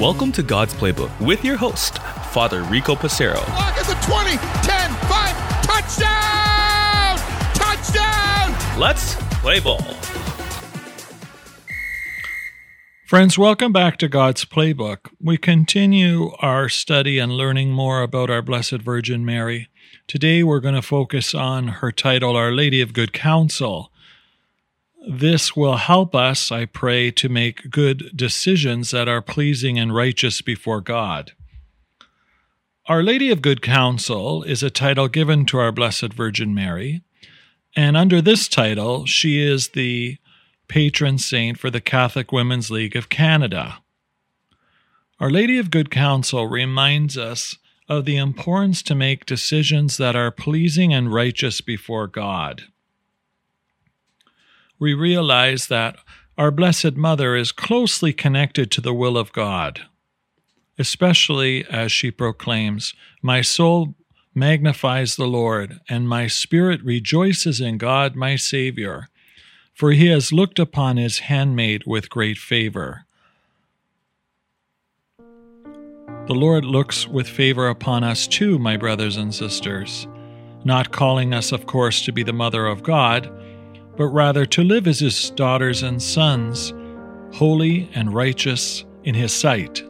Welcome to God's Playbook with your host, Father Rico Passero. Lock at the 20, 10, 5, touchdown! Touchdown! Let's play ball. Friends, welcome back to God's Playbook. We continue our study and learning more about our Blessed Virgin Mary. Today we're going to focus on her title, Our Lady of Good Counsel. This will help us, I pray, to make good decisions that are pleasing and righteous before God. Our Lady of Good Counsel is a title given to our Blessed Virgin Mary, and under this title, she is the patron saint for the Catholic Women's League of Canada. Our Lady of Good Counsel reminds us of the importance to make decisions that are pleasing and righteous before God. We realize that our Blessed Mother is closely connected to the will of God, especially as she proclaims, My soul magnifies the Lord, and my spirit rejoices in God my Savior for he has looked upon his handmaid with great favor. The Lord looks with favor upon us too, my brothers and sisters, not calling us, of course, to be the mother of God, but rather to live as his daughters and sons, holy and righteous in his sight.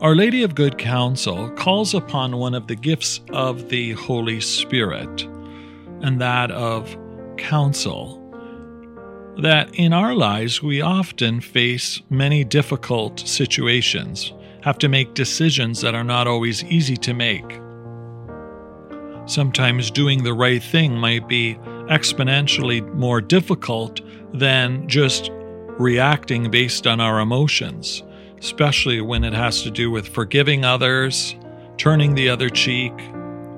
Our Lady of Good Counsel calls upon one of the gifts of the Holy Spirit, and that of counsel that in our lives we often face many difficult situations, have to make decisions that are not always easy to make. Sometimes doing the right thing might be exponentially more difficult than just reacting based on our emotions, especially when it has to do with forgiving others, turning the other cheek,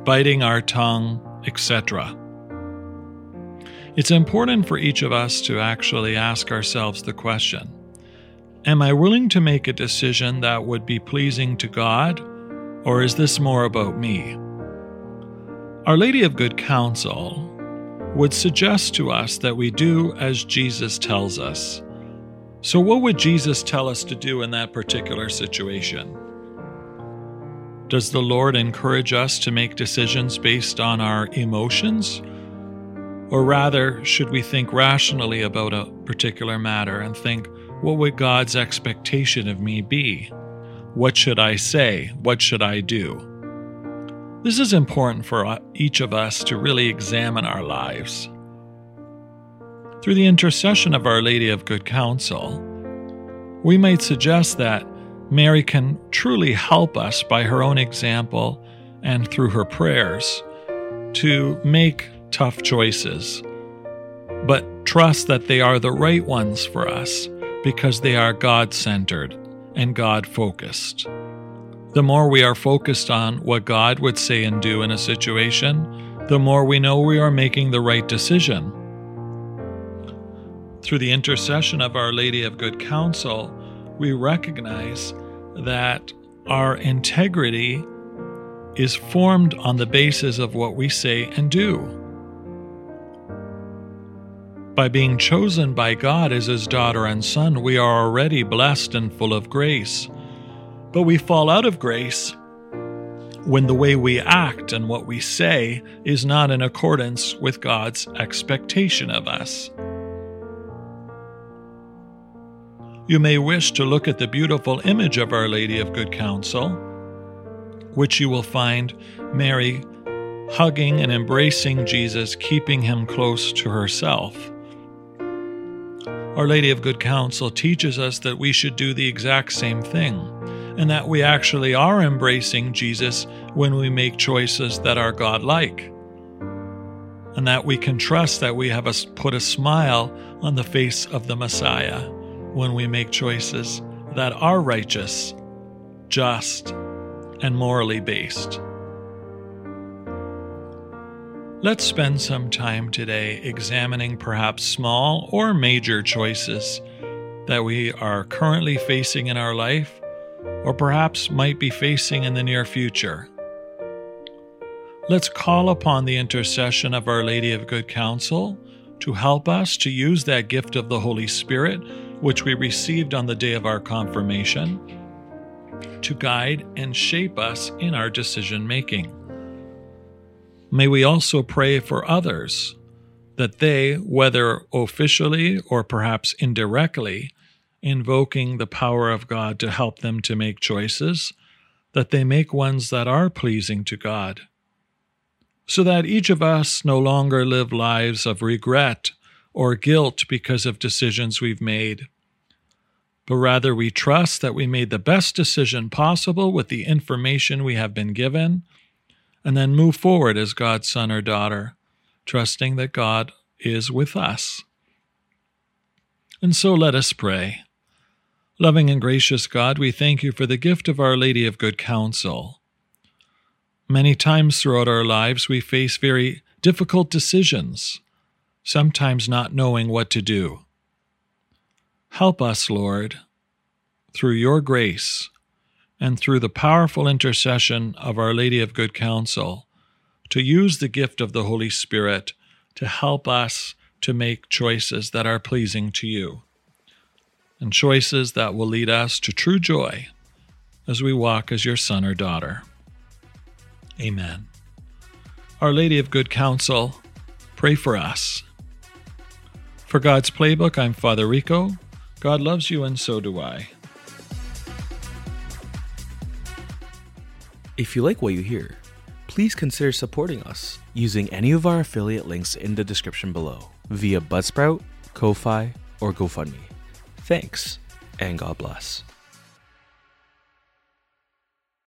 biting our tongue, etc. It's important for each of us to actually ask ourselves the question Am I willing to make a decision that would be pleasing to God, or is this more about me? Our Lady of Good Counsel would suggest to us that we do as Jesus tells us. So, what would Jesus tell us to do in that particular situation? Does the Lord encourage us to make decisions based on our emotions? Or rather, should we think rationally about a particular matter and think, what would God's expectation of me be? What should I say? What should I do? This is important for uh, each of us to really examine our lives. Through the intercession of Our Lady of Good Counsel, we might suggest that Mary can truly help us by her own example and through her prayers to make tough choices, but trust that they are the right ones for us because they are God centered and God focused. The more we are focused on what God would say and do in a situation, the more we know we are making the right decision. Through the intercession of Our Lady of Good Counsel, we recognize that our integrity is formed on the basis of what we say and do. By being chosen by God as His daughter and son, we are already blessed and full of grace. But we fall out of grace when the way we act and what we say is not in accordance with God's expectation of us. You may wish to look at the beautiful image of Our Lady of Good Counsel, which you will find Mary hugging and embracing Jesus, keeping him close to herself. Our Lady of Good Counsel teaches us that we should do the exact same thing, and that we actually are embracing Jesus when we make choices that are God-like, and that we can trust that we have a, put a smile on the face of the Messiah when we make choices that are righteous, just, and morally based. Let's spend some time today examining perhaps small or major choices that we are currently facing in our life or perhaps might be facing in the near future. Let's call upon the intercession of Our Lady of Good Counsel to help us to use that gift of the Holy Spirit, which we received on the day of our confirmation, to guide and shape us in our decision making. May we also pray for others that they, whether officially or perhaps indirectly, invoking the power of God to help them to make choices, that they make ones that are pleasing to God. So that each of us no longer live lives of regret or guilt because of decisions we've made, but rather we trust that we made the best decision possible with the information we have been given, and then move forward as God's son or daughter, trusting that God is with us. And so let us pray. Loving and gracious God, we thank you for the gift of Our Lady of Good Counsel. Many times throughout our lives, we face very difficult decisions, sometimes not knowing what to do. Help us, Lord, through your grace and through the powerful intercession of Our Lady of Good Counsel, to use the gift of the Holy Spirit to help us to make choices that are pleasing to you and choices that will lead us to true joy as we walk as your son or daughter. Amen. Our Lady of Good Counsel, pray for us. For God's Playbook, I'm Father Rico. God loves you, and so do I. If you like what you hear, please consider supporting us using any of our affiliate links in the description below via Buzzsprout, Ko-Fi, or GoFundMe. Thanks, and God bless.